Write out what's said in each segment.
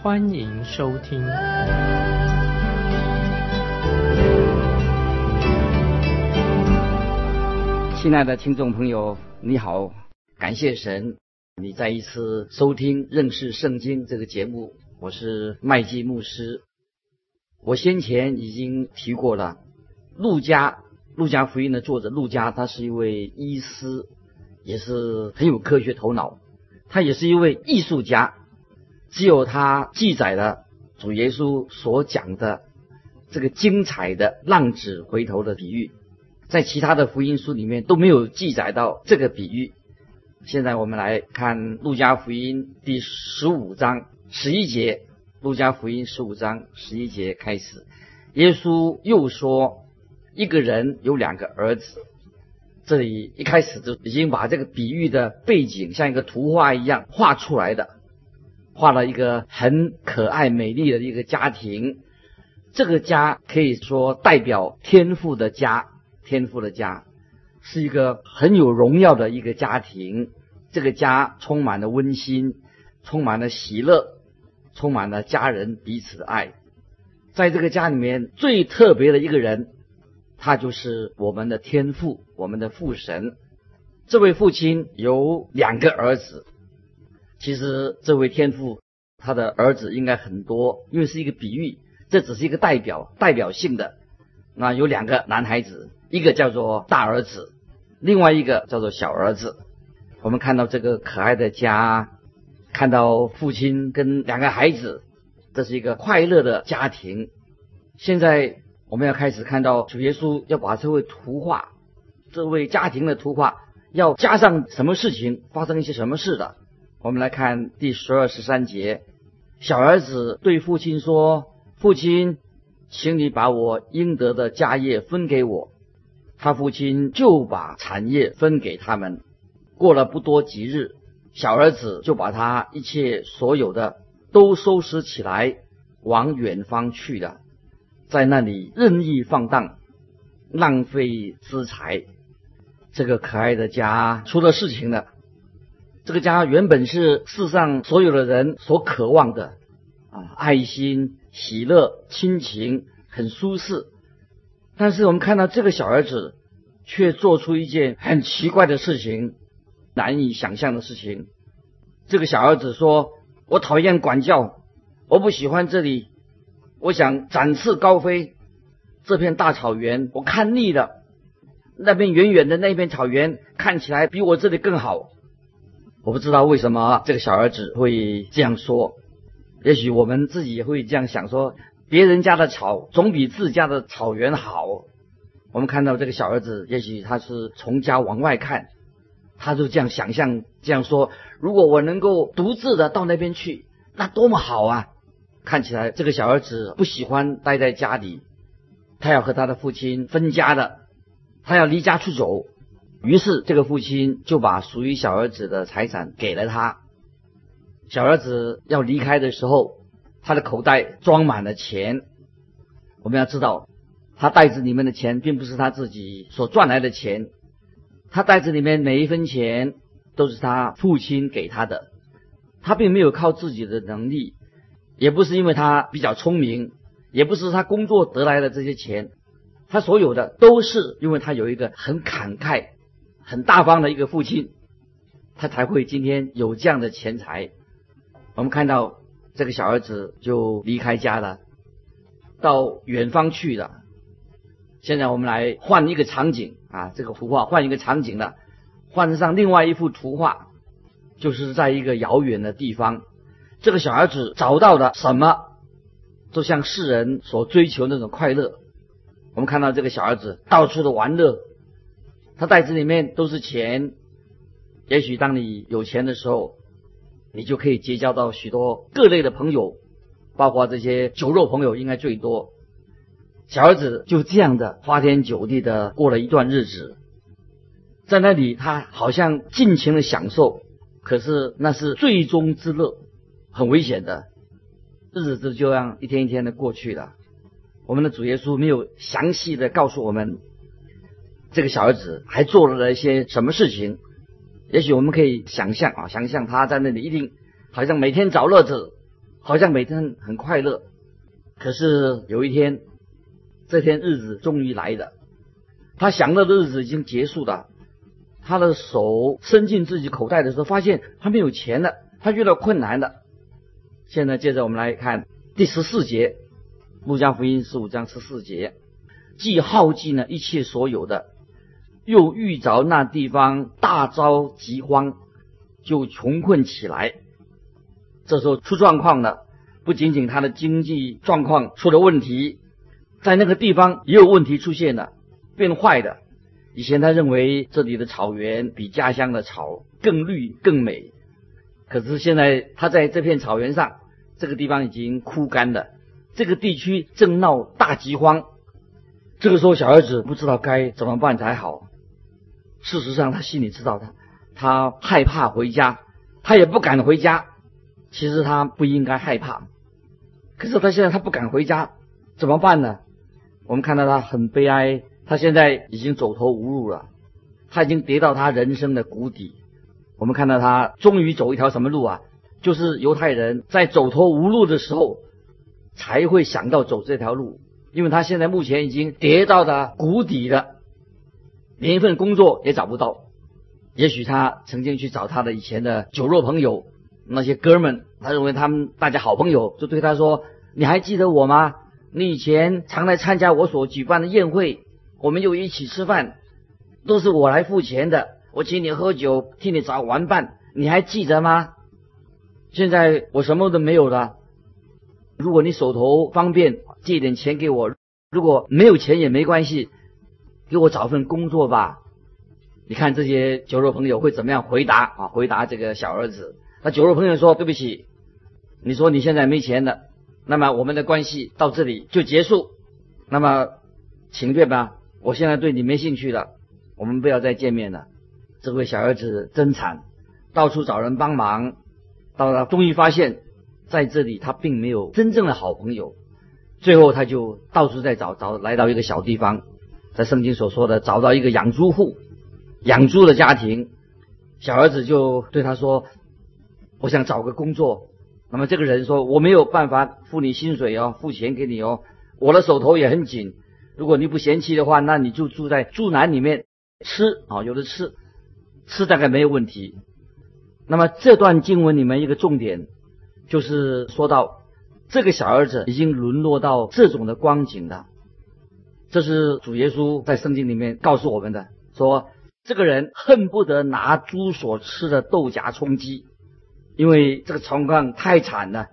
欢迎收听。亲爱的听众朋友，你好，感谢神。你再一次收听认识圣经这个节目，我是麦基牧师。我先前已经提过了，路加路加福音的作者路加，他是一位医师，也是很有科学头脑，他也是一位艺术家。只有他记载了主耶稣所讲的这个精彩的浪子回头的比喻，在其他的福音书里面都没有记载到这个比喻。现在我们来看《路加福音》第十五章十一节，《路加福音》十五章十一节开始，耶稣又说：“一个人有两个儿子。”这里一开始就已经把这个比喻的背景像一个图画一样画出来的，画了一个很可爱美丽的一个家庭。这个家可以说代表天赋的家，天赋的家。是一个很有荣耀的一个家庭，这个家充满了温馨，充满了喜乐，充满了家人彼此的爱。在这个家里面最特别的一个人，他就是我们的天父，我们的父神。这位父亲有两个儿子，其实这位天父他的儿子应该很多，因为是一个比喻，这只是一个代表代表性的。那有两个男孩子，一个叫做大儿子。另外一个叫做小儿子，我们看到这个可爱的家，看到父亲跟两个孩子，这是一个快乐的家庭。现在我们要开始看到主耶稣要把这位图画，这位家庭的图画要加上什么事情，发生一些什么事的。我们来看第十二十三节，小儿子对父亲说：“父亲，请你把我应得的家业分给我。”他父亲就把产业分给他们。过了不多几日，小儿子就把他一切所有的都收拾起来，往远方去了，在那里任意放荡，浪费资财。这个可爱的家出了事情了。这个家原本是世上所有的人所渴望的啊，爱心、喜乐、亲情，很舒适。但是我们看到这个小儿子，却做出一件很奇怪的事情，难以想象的事情。这个小儿子说：“我讨厌管教，我不喜欢这里，我想展翅高飞。这片大草原我看腻了，那边远远的那片草原看起来比我这里更好。我不知道为什么这个小儿子会这样说，也许我们自己也会这样想说。”别人家的草总比自家的草原好。我们看到这个小儿子，也许他是从家往外看，他就这样想象，这样说：如果我能够独自的到那边去，那多么好啊！看起来这个小儿子不喜欢待在家里，他要和他的父亲分家的，他要离家出走。于是这个父亲就把属于小儿子的财产给了他。小儿子要离开的时候。他的口袋装满了钱，我们要知道，他袋子里面的钱并不是他自己所赚来的钱，他袋子里面每一分钱都是他父亲给他的，他并没有靠自己的能力，也不是因为他比较聪明，也不是他工作得来的这些钱，他所有的都是因为他有一个很慷慨、很大方的一个父亲，他才会今天有这样的钱财。我们看到。这个小儿子就离开家了，到远方去了。现在我们来换一个场景啊，这个图画换一个场景了，换上另外一幅图画，就是在一个遥远的地方。这个小儿子找到了什么？就像世人所追求那种快乐。我们看到这个小儿子到处的玩乐，他袋子里面都是钱。也许当你有钱的时候。你就可以结交到许多各类的朋友，包括这些酒肉朋友应该最多。小儿子就这样的花天酒地的过了一段日子，在那里他好像尽情的享受，可是那是最终之乐，很危险的。日子就这样一天一天的过去了。我们的主耶稣没有详细的告诉我们，这个小儿子还做了一些什么事情。也许我们可以想象啊，想象他在那里一定好像每天找乐子，好像每天很快乐。可是有一天，这天日子终于来了，他享乐的日子已经结束了。他的手伸进自己口袋的时候，发现他没有钱了，他遇到困难了。现在接着我们来看第十四节，《路加福音》十五章十四节，既耗尽了一切所有的，又遇着那地方大遭饥荒，就穷困起来。这时候出状况了，不仅仅他的经济状况出了问题，在那个地方也有问题出现了，变坏的。以前他认为这里的草原比家乡的草更绿更美。可是现在，他在这片草原上，这个地方已经枯干了。这个地区正闹大饥荒。这个时候，小儿子不知道该怎么办才好。事实上，他心里知道，他他害怕回家，他也不敢回家。其实他不应该害怕，可是他现在他不敢回家，怎么办呢？我们看到他很悲哀，他现在已经走投无路了，他已经跌到他人生的谷底。我们看到他终于走一条什么路啊？就是犹太人在走投无路的时候才会想到走这条路，因为他现在目前已经跌到了谷底了，连一份工作也找不到。也许他曾经去找他的以前的酒肉朋友，那些哥们，他认为他们大家好朋友，就对他说：“你还记得我吗？你以前常来参加我所举办的宴会，我们又一起吃饭，都是我来付钱的。”我请你喝酒，替你找玩伴，你还记得吗？现在我什么都没有了。如果你手头方便，借点钱给我；如果没有钱也没关系，给我找份工作吧。你看这些酒肉朋友会怎么样回答啊？回答这个小儿子。那酒肉朋友说：“对不起，你说你现在没钱了，那么我们的关系到这里就结束。那么请便吧，我现在对你没兴趣了，我们不要再见面了。”这位小儿子真惨，到处找人帮忙，到了终于发现，在这里他并没有真正的好朋友。最后他就到处在找，找来到一个小地方，在圣经所说的找到一个养猪户，养猪的家庭。小儿子就对他说：“我想找个工作。”那么这个人说：“我没有办法付你薪水哦，付钱给你哦，我的手头也很紧。如果你不嫌弃的话，那你就住在猪栏里面吃啊，有的吃。”吃大概没有问题。那么这段经文里面一个重点，就是说到这个小儿子已经沦落到这种的光景了。这是主耶稣在圣经里面告诉我们的，说这个人恨不得拿猪所吃的豆荚充饥，因为这个情况太惨了，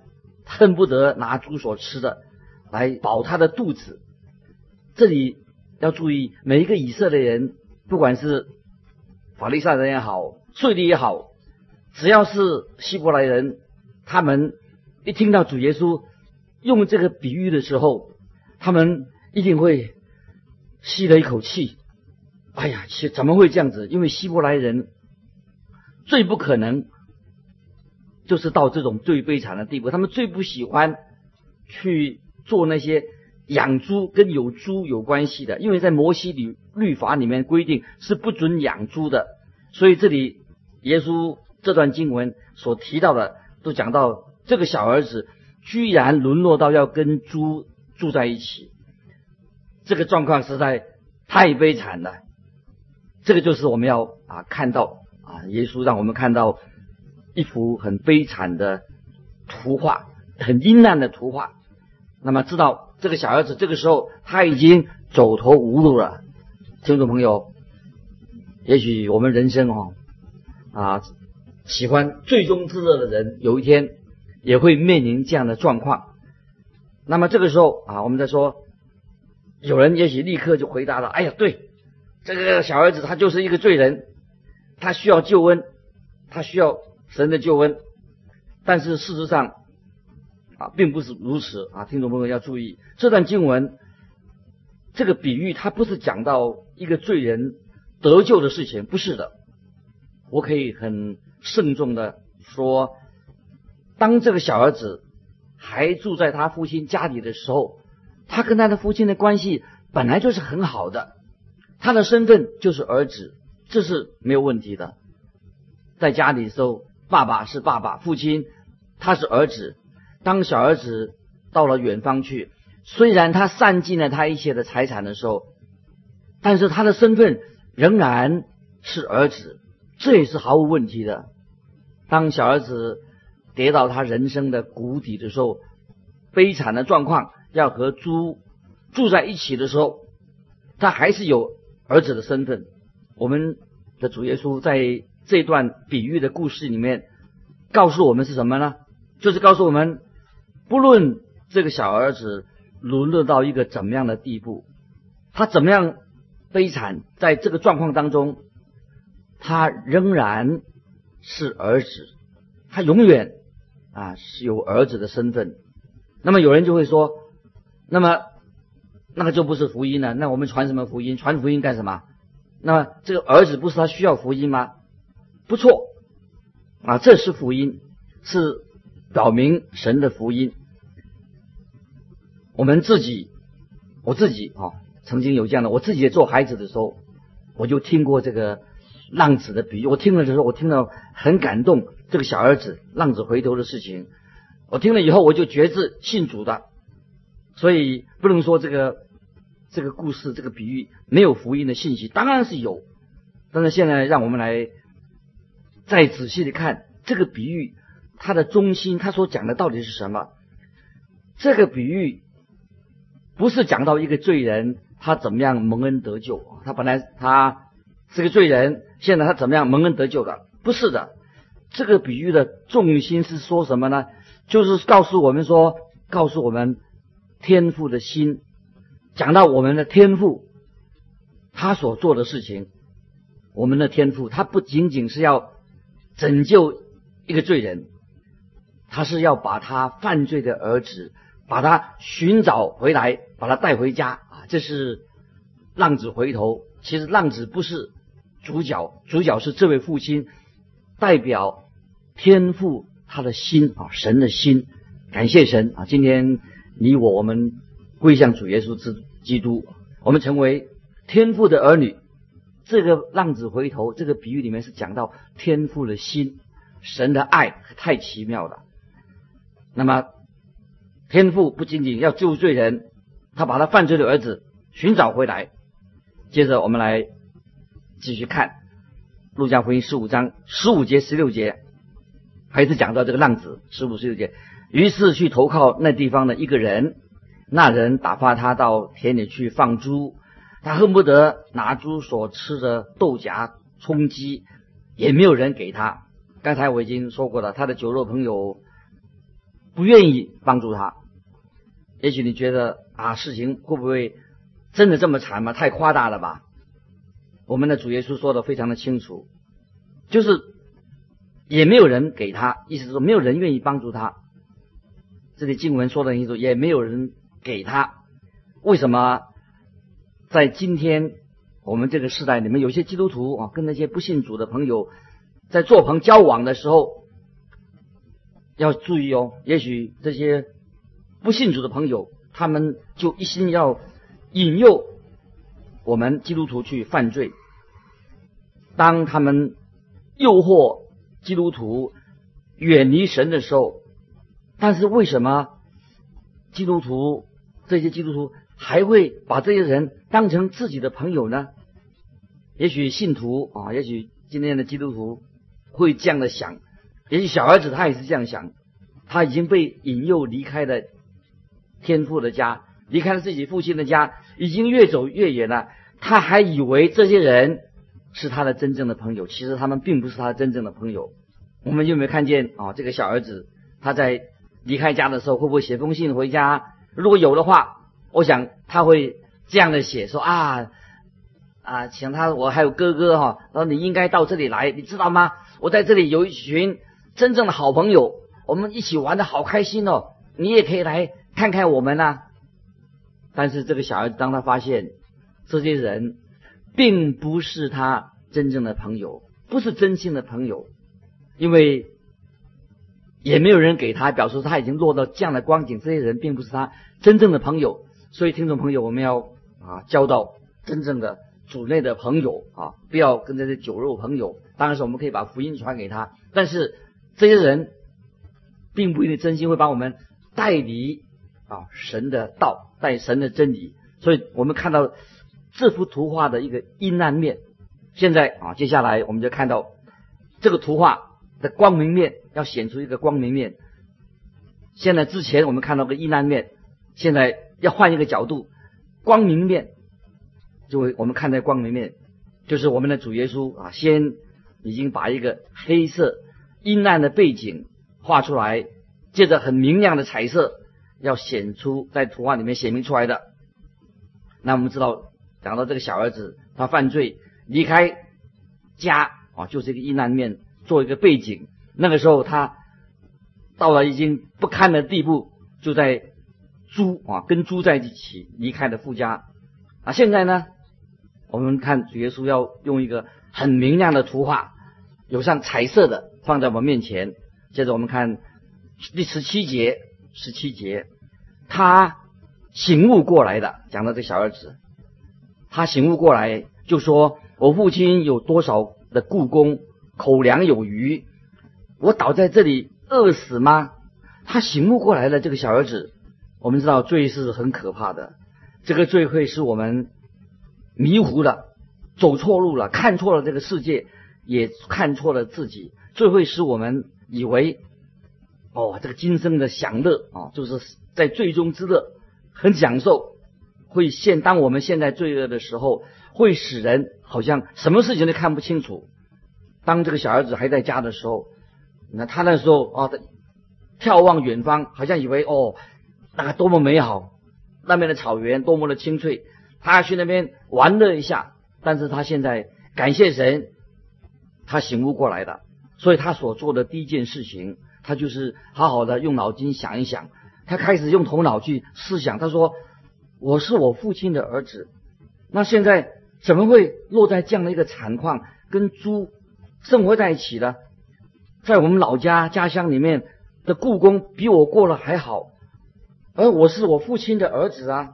恨不得拿猪所吃的来饱他的肚子。这里要注意，每一个以色列人，不管是法利赛人也好，税吏也好，只要是希伯来人，他们一听到主耶稣用这个比喻的时候，他们一定会吸了一口气。哎呀，怎么会这样子？因为希伯来人最不可能就是到这种最悲惨的地步，他们最不喜欢去做那些养猪跟有猪有关系的，因为在摩西里。律法里面规定是不准养猪的，所以这里耶稣这段经文所提到的，都讲到这个小儿子居然沦落到要跟猪住在一起，这个状况实在太悲惨了。这个就是我们要啊看到啊，耶稣让我们看到一幅很悲惨的图画，很阴暗的图画。那么知道这个小儿子这个时候他已经走投无路了。听众朋友，也许我们人生哦啊，喜欢最终之乐的人，有一天也会面临这样的状况。那么这个时候啊，我们在说，有人也许立刻就回答了：“哎呀，对，这个小儿子他就是一个罪人，他需要救恩，他需要神的救恩。”但是事实上，啊，并不是如此啊，听众朋友要注意这段经文，这个比喻它不是讲到一个罪人得救的事情，不是的。我可以很慎重的说，当这个小儿子还住在他父亲家里的时候，他跟他的父亲的关系本来就是很好的，他的身份就是儿子，这是没有问题的。在家里的时候，爸爸是爸爸，父亲他是儿子。当小儿子到了远方去，虽然他散尽了他一切的财产的时候，但是他的身份仍然是儿子，这也是毫无问题的。当小儿子跌到他人生的谷底的时候，悲惨的状况要和猪住在一起的时候，他还是有儿子的身份。我们的主耶稣在这段比喻的故事里面告诉我们是什么呢？就是告诉我们。不论这个小儿子沦落到一个怎么样的地步，他怎么样悲惨，在这个状况当中，他仍然是儿子，他永远啊是有儿子的身份。那么有人就会说，那么那个就不是福音了。那我们传什么福音？传福音干什么？那这个儿子不是他需要福音吗？不错啊，这是福音，是。表明神的福音，我们自己，我自己啊，曾经有这样的，我自己也做孩子的时候，我就听过这个浪子的比喻。我听了的时候，我听到很感动，这个小儿子浪子回头的事情，我听了以后，我就决志信主的。所以不能说这个这个故事这个比喻没有福音的信息，当然是有。但是现在让我们来再仔细的看这个比喻。它的中心，它所讲的到底是什么？这个比喻不是讲到一个罪人他怎么样蒙恩得救，他本来他是个罪人，现在他怎么样蒙恩得救的？不是的，这个比喻的重心是说什么呢？就是告诉我们说，告诉我们天赋的心，讲到我们的天赋，他所做的事情，我们的天赋，他不仅仅是要拯救一个罪人。他是要把他犯罪的儿子，把他寻找回来，把他带回家啊！这是浪子回头。其实浪子不是主角，主角是这位父亲，代表天父他的心啊，神的心。感谢神啊！今天你我我们归向主耶稣之基督，我们成为天父的儿女。这个浪子回头这个比喻里面是讲到天父的心，神的爱太奇妙了。那么，天父不仅仅要救罪人，他把他犯罪的儿子寻找回来。接着我们来继续看《路加福音》十五章十五节、十六节，还是讲到这个浪子十五、十六节。于是去投靠那地方的一个人，那人打发他到田里去放猪，他恨不得拿猪所吃的豆荚充饥，也没有人给他。刚才我已经说过了，他的酒肉朋友。不愿意帮助他，也许你觉得啊，事情会不会真的这么惨吗？太夸大了吧？我们的主耶稣说的非常的清楚，就是也没有人给他，意思是说没有人愿意帮助他。这里经文说的清楚，也没有人给他。为什么在今天我们这个时代里面，有些基督徒啊，跟那些不信主的朋友在做朋交往的时候？要注意哦，也许这些不信主的朋友，他们就一心要引诱我们基督徒去犯罪。当他们诱惑基督徒远离神的时候，但是为什么基督徒这些基督徒还会把这些人当成自己的朋友呢？也许信徒啊，也许今天的基督徒会这样的想。也许小儿子他也是这样想，他已经被引诱离开了天父的家，离开了自己父亲的家，已经越走越远了。他还以为这些人是他的真正的朋友，其实他们并不是他真正的朋友。我们有没有看见啊？这个小儿子他在离开家的时候，会不会写封信回家？如果有的话，我想他会这样的写说啊啊，请他，我还有哥哥哈，说你应该到这里来，你知道吗？我在这里有一群。真正的好朋友，我们一起玩的好开心哦！你也可以来看看我们呐。但是这个小孩子当他发现这些人并不是他真正的朋友，不是真心的朋友，因为也没有人给他表示他已经落到这样的光景，这些人并不是他真正的朋友。所以，听众朋友，我们要啊交到真正的主内的朋友啊，不要跟这些酒肉朋友。当然是我们可以把福音传给他，但是这些人并不一定真心会把我们带离啊神的道，带神的真理。所以我们看到这幅图画的一个阴暗面。现在啊，接下来我们就看到这个图画的光明面，要显出一个光明面。现在之前我们看到个阴暗面，现在要换一个角度，光明面就会我们看待光明面，就是我们的主耶稣啊，先。已经把一个黑色阴暗的背景画出来，借着很明亮的彩色，要显出在图画里面显明出来的。那我们知道，讲到这个小儿子他犯罪离开家啊，就是一个阴暗面做一个背景。那个时候他到了已经不堪的地步，就在猪啊跟猪在一起离开的富家啊。现在呢，我们看主耶稣要用一个很明亮的图画。有像彩色的放在我们面前，接着我们看第十七节，十七节，他醒悟过来的，讲到这小儿子，他醒悟过来就说：“我父亲有多少的故宫，口粮有余，我倒在这里饿死吗？”他醒悟过来的这个小儿子，我们知道罪是很可怕的，这个罪会使我们迷糊了，走错路了，看错了这个世界。也看错了自己，最会使我们以为，哦，这个今生的享乐啊，就是在最终之乐，很享受，会现当我们现在罪恶的时候，会使人好像什么事情都看不清楚。当这个小孩子还在家的时候，那他那时候啊，他眺望远方，好像以为哦，那多么美好，那边的草原多么的清脆，他要去那边玩乐一下。但是他现在感谢神。他醒悟过来的，所以他所做的第一件事情，他就是好好的用脑筋想一想。他开始用头脑去思想。他说：“我是我父亲的儿子，那现在怎么会落在这样的一个惨况，跟猪生活在一起的？在我们老家家乡里面的故宫比我过得还好，而我是我父亲的儿子啊！”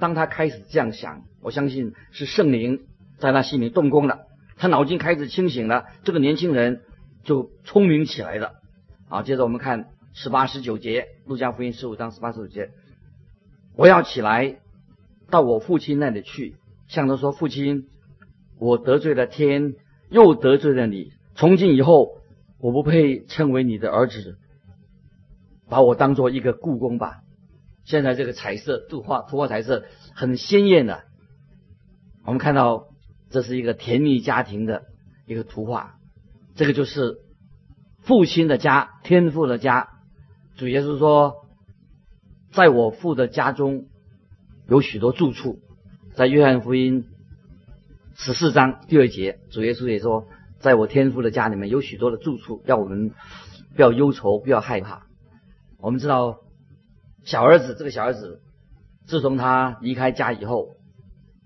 当他开始这样想，我相信是圣灵在他心里动工了。他脑筋开始清醒了，这个年轻人就聪明起来了。啊，接着我们看十八、十九节，《路加福音》十五章十八、十九节。我要起来到我父亲那里去，向他说：“父亲，我得罪了天，又得罪了你。从今以后，我不配称为你的儿子，把我当做一个故宫吧。”现在这个彩色图画，图画彩色很鲜艳的。我们看到。这是一个甜蜜家庭的一个图画，这个就是父亲的家，天父的家。主耶稣说，在我父的家中有许多住处。在约翰福音十四章第二节，主耶稣也说，在我天父的家里面有许多的住处，要我们不要忧愁，不要害怕。我们知道，小儿子这个小儿子，自从他离开家以后。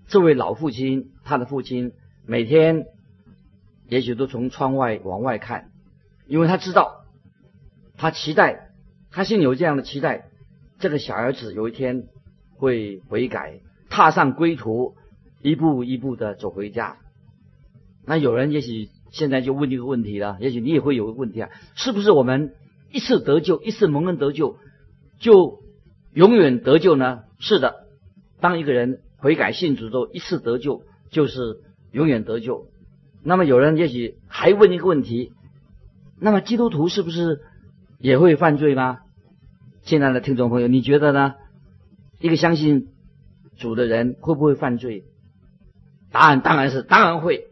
这位老父亲，他的父亲每天也许都从窗外往外看，因为他知道，他期待，他心里有这样的期待，这个小儿子有一天会悔改，踏上归途，一步一步的走回家。那有人也许现在就问一个问题了，也许你也会有个问题啊，是不是我们一次得救，一次蒙恩得救，就永远得救呢？是的，当一个人。悔改信主之后，一次得救就是永远得救。那么有人也许还问一个问题：那么基督徒是不是也会犯罪吗？亲爱的听众朋友，你觉得呢？一个相信主的人会不会犯罪？答案当然是当然会。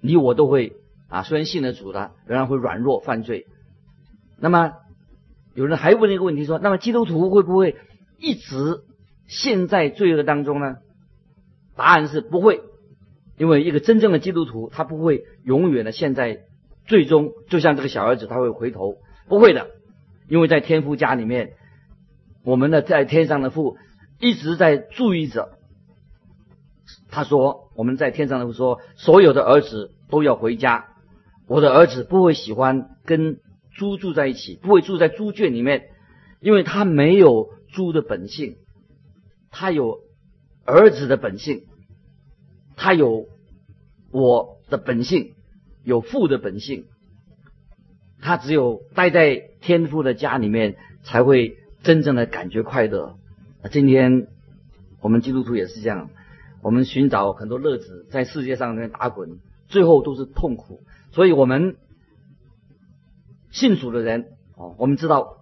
你我都会啊，虽然信了主的，仍然会软弱犯罪。那么有人还问一个问题说：那么基督徒会不会一直？陷在罪恶当中呢？答案是不会，因为一个真正的基督徒，他不会永远的陷在最终，就像这个小儿子，他会回头，不会的，因为在天父家里面我们的在天上的父一直在注意着。他说：“我们在天上的父说，所有的儿子都要回家。我的儿子不会喜欢跟猪住在一起，不会住在猪圈里面，因为他没有猪的本性，他有儿子的本性，他有我的本性，有父的本性。他只有待在天父的家里面，才会真正的感觉快乐。今天我们基督徒也是这样。”我们寻找很多乐子，在世界上面打滚，最后都是痛苦。所以，我们信主的人，哦，我们知道，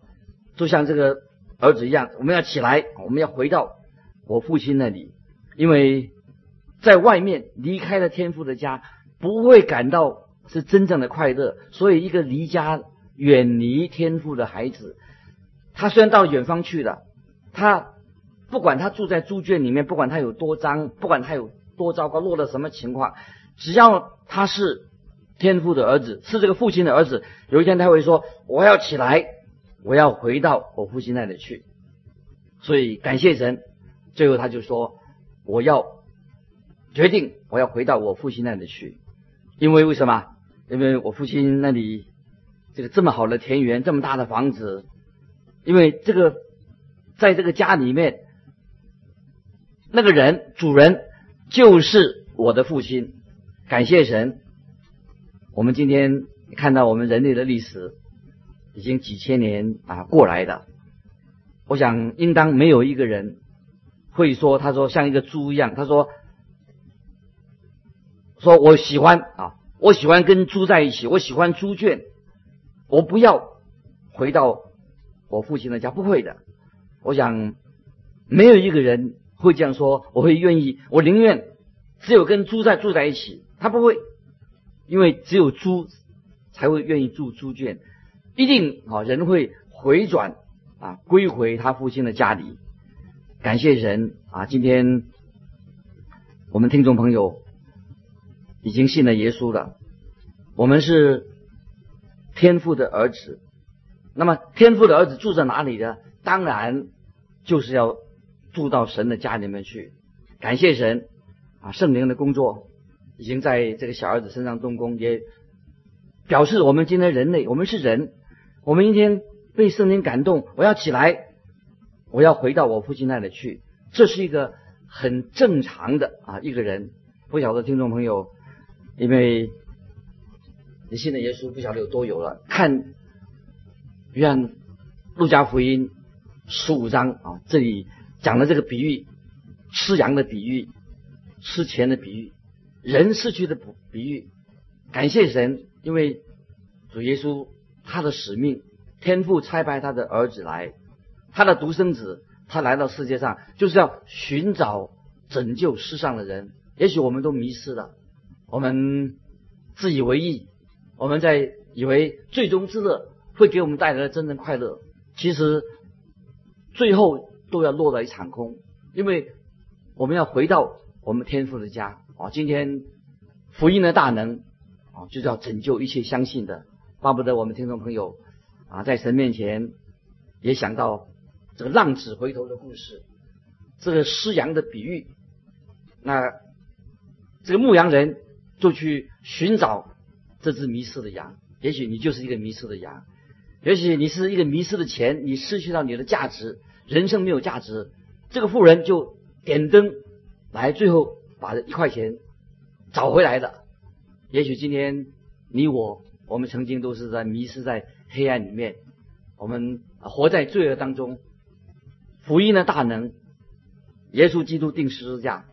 就像这个儿子一样，我们要起来，我们要回到我父亲那里，因为在外面离开了天父的家，不会感到是真正的快乐。所以，一个离家远离天父的孩子，他虽然到远方去了，他。不管他住在猪圈里面，不管他有多脏，不管他有多糟糕，落了什么情况，只要他是天父的儿子，是这个父亲的儿子，有一天他会说：“我要起来，我要回到我父亲那里去。”所以感谢神，最后他就说：“我要决定，我要回到我父亲那里去，因为为什么？因为我父亲那里这个这么好的田园，这么大的房子，因为这个在这个家里面。”那个人，主人就是我的父亲。感谢神，我们今天看到我们人类的历史已经几千年啊过来的。我想，应当没有一个人会说，他说像一个猪一样，他说说我喜欢啊，我喜欢跟猪在一起，我喜欢猪圈，我不要回到我父亲的家，不会的。我想，没有一个人。会这样说，我会愿意，我宁愿只有跟猪在住在一起。他不会，因为只有猪才会愿意住猪圈，一定啊，人会回转啊，归回他父亲的家里。感谢神啊！今天我们听众朋友已经信了耶稣了，我们是天父的儿子。那么天父的儿子住在哪里呢？当然就是要。住到神的家里面去，感谢神啊！圣灵的工作已经在这个小儿子身上动工，也表示我们今天人类，我们是人，我们今天被圣灵感动，我要起来，我要回到我父亲那里去，这是一个很正常的啊一个人。不晓得听众朋友，因为你信的耶稣不晓得有多有了，看愿路加福音十五章啊这里。讲了这个比喻，吃羊的比喻，吃钱的比喻，人失去的比喻。感谢神，因为主耶稣他的使命，天父差派他的儿子来，他的独生子，他来到世界上就是要寻找拯救世上的人。也许我们都迷失了，我们自以为意，我们在以为最终之乐会给我们带来真正快乐，其实最后。都要落到一场空，因为我们要回到我们天父的家啊！今天福音的大能啊，就是要拯救一切相信的。巴不得我们听众朋友啊，在神面前也想到这个浪子回头的故事，这个失羊的比喻。那这个牧羊人就去寻找这只迷失的羊，也许你就是一个迷失的羊，也许你是一个迷失的钱，你失去了你的价值。人生没有价值，这个富人就点灯来，最后把这一块钱找回来的。也许今天你我，我们曾经都是在迷失在黑暗里面，我们活在罪恶当中。福音的大能，耶稣基督定十字架，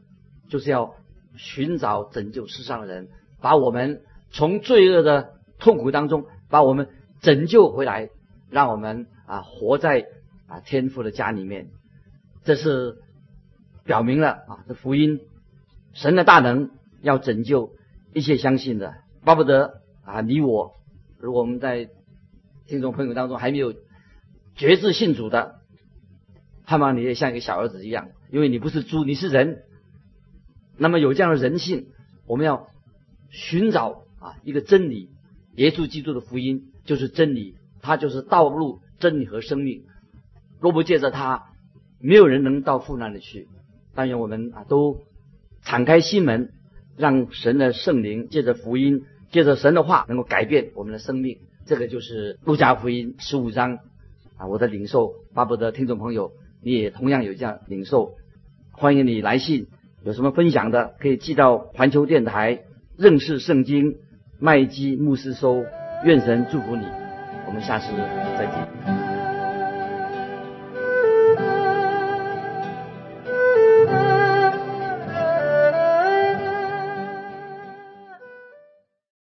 就是要寻找拯救世上的人，把我们从罪恶的痛苦当中把我们拯救回来，让我们啊活在。啊，天父的家里面，这是表明了啊，这福音神的大能要拯救一切相信的，巴不得啊，你我，如果我们在听众朋友当中还没有决志信主的，盼望你也像一个小儿子一样，因为你不是猪，你是人，那么有这样的人性，我们要寻找啊一个真理，耶稣基督的福音就是真理，它就是道路、真理和生命。若不借着他，没有人能到父那里去。但愿我们啊都敞开心门，让神的圣灵借着福音，借着神的话，能够改变我们的生命。这个就是路加福音十五章啊，我的领受。巴不得听众朋友你也同样有这样领受，欢迎你来信，有什么分享的可以寄到环球电台认识圣经麦基牧师收。愿神祝福你，我们下次再见。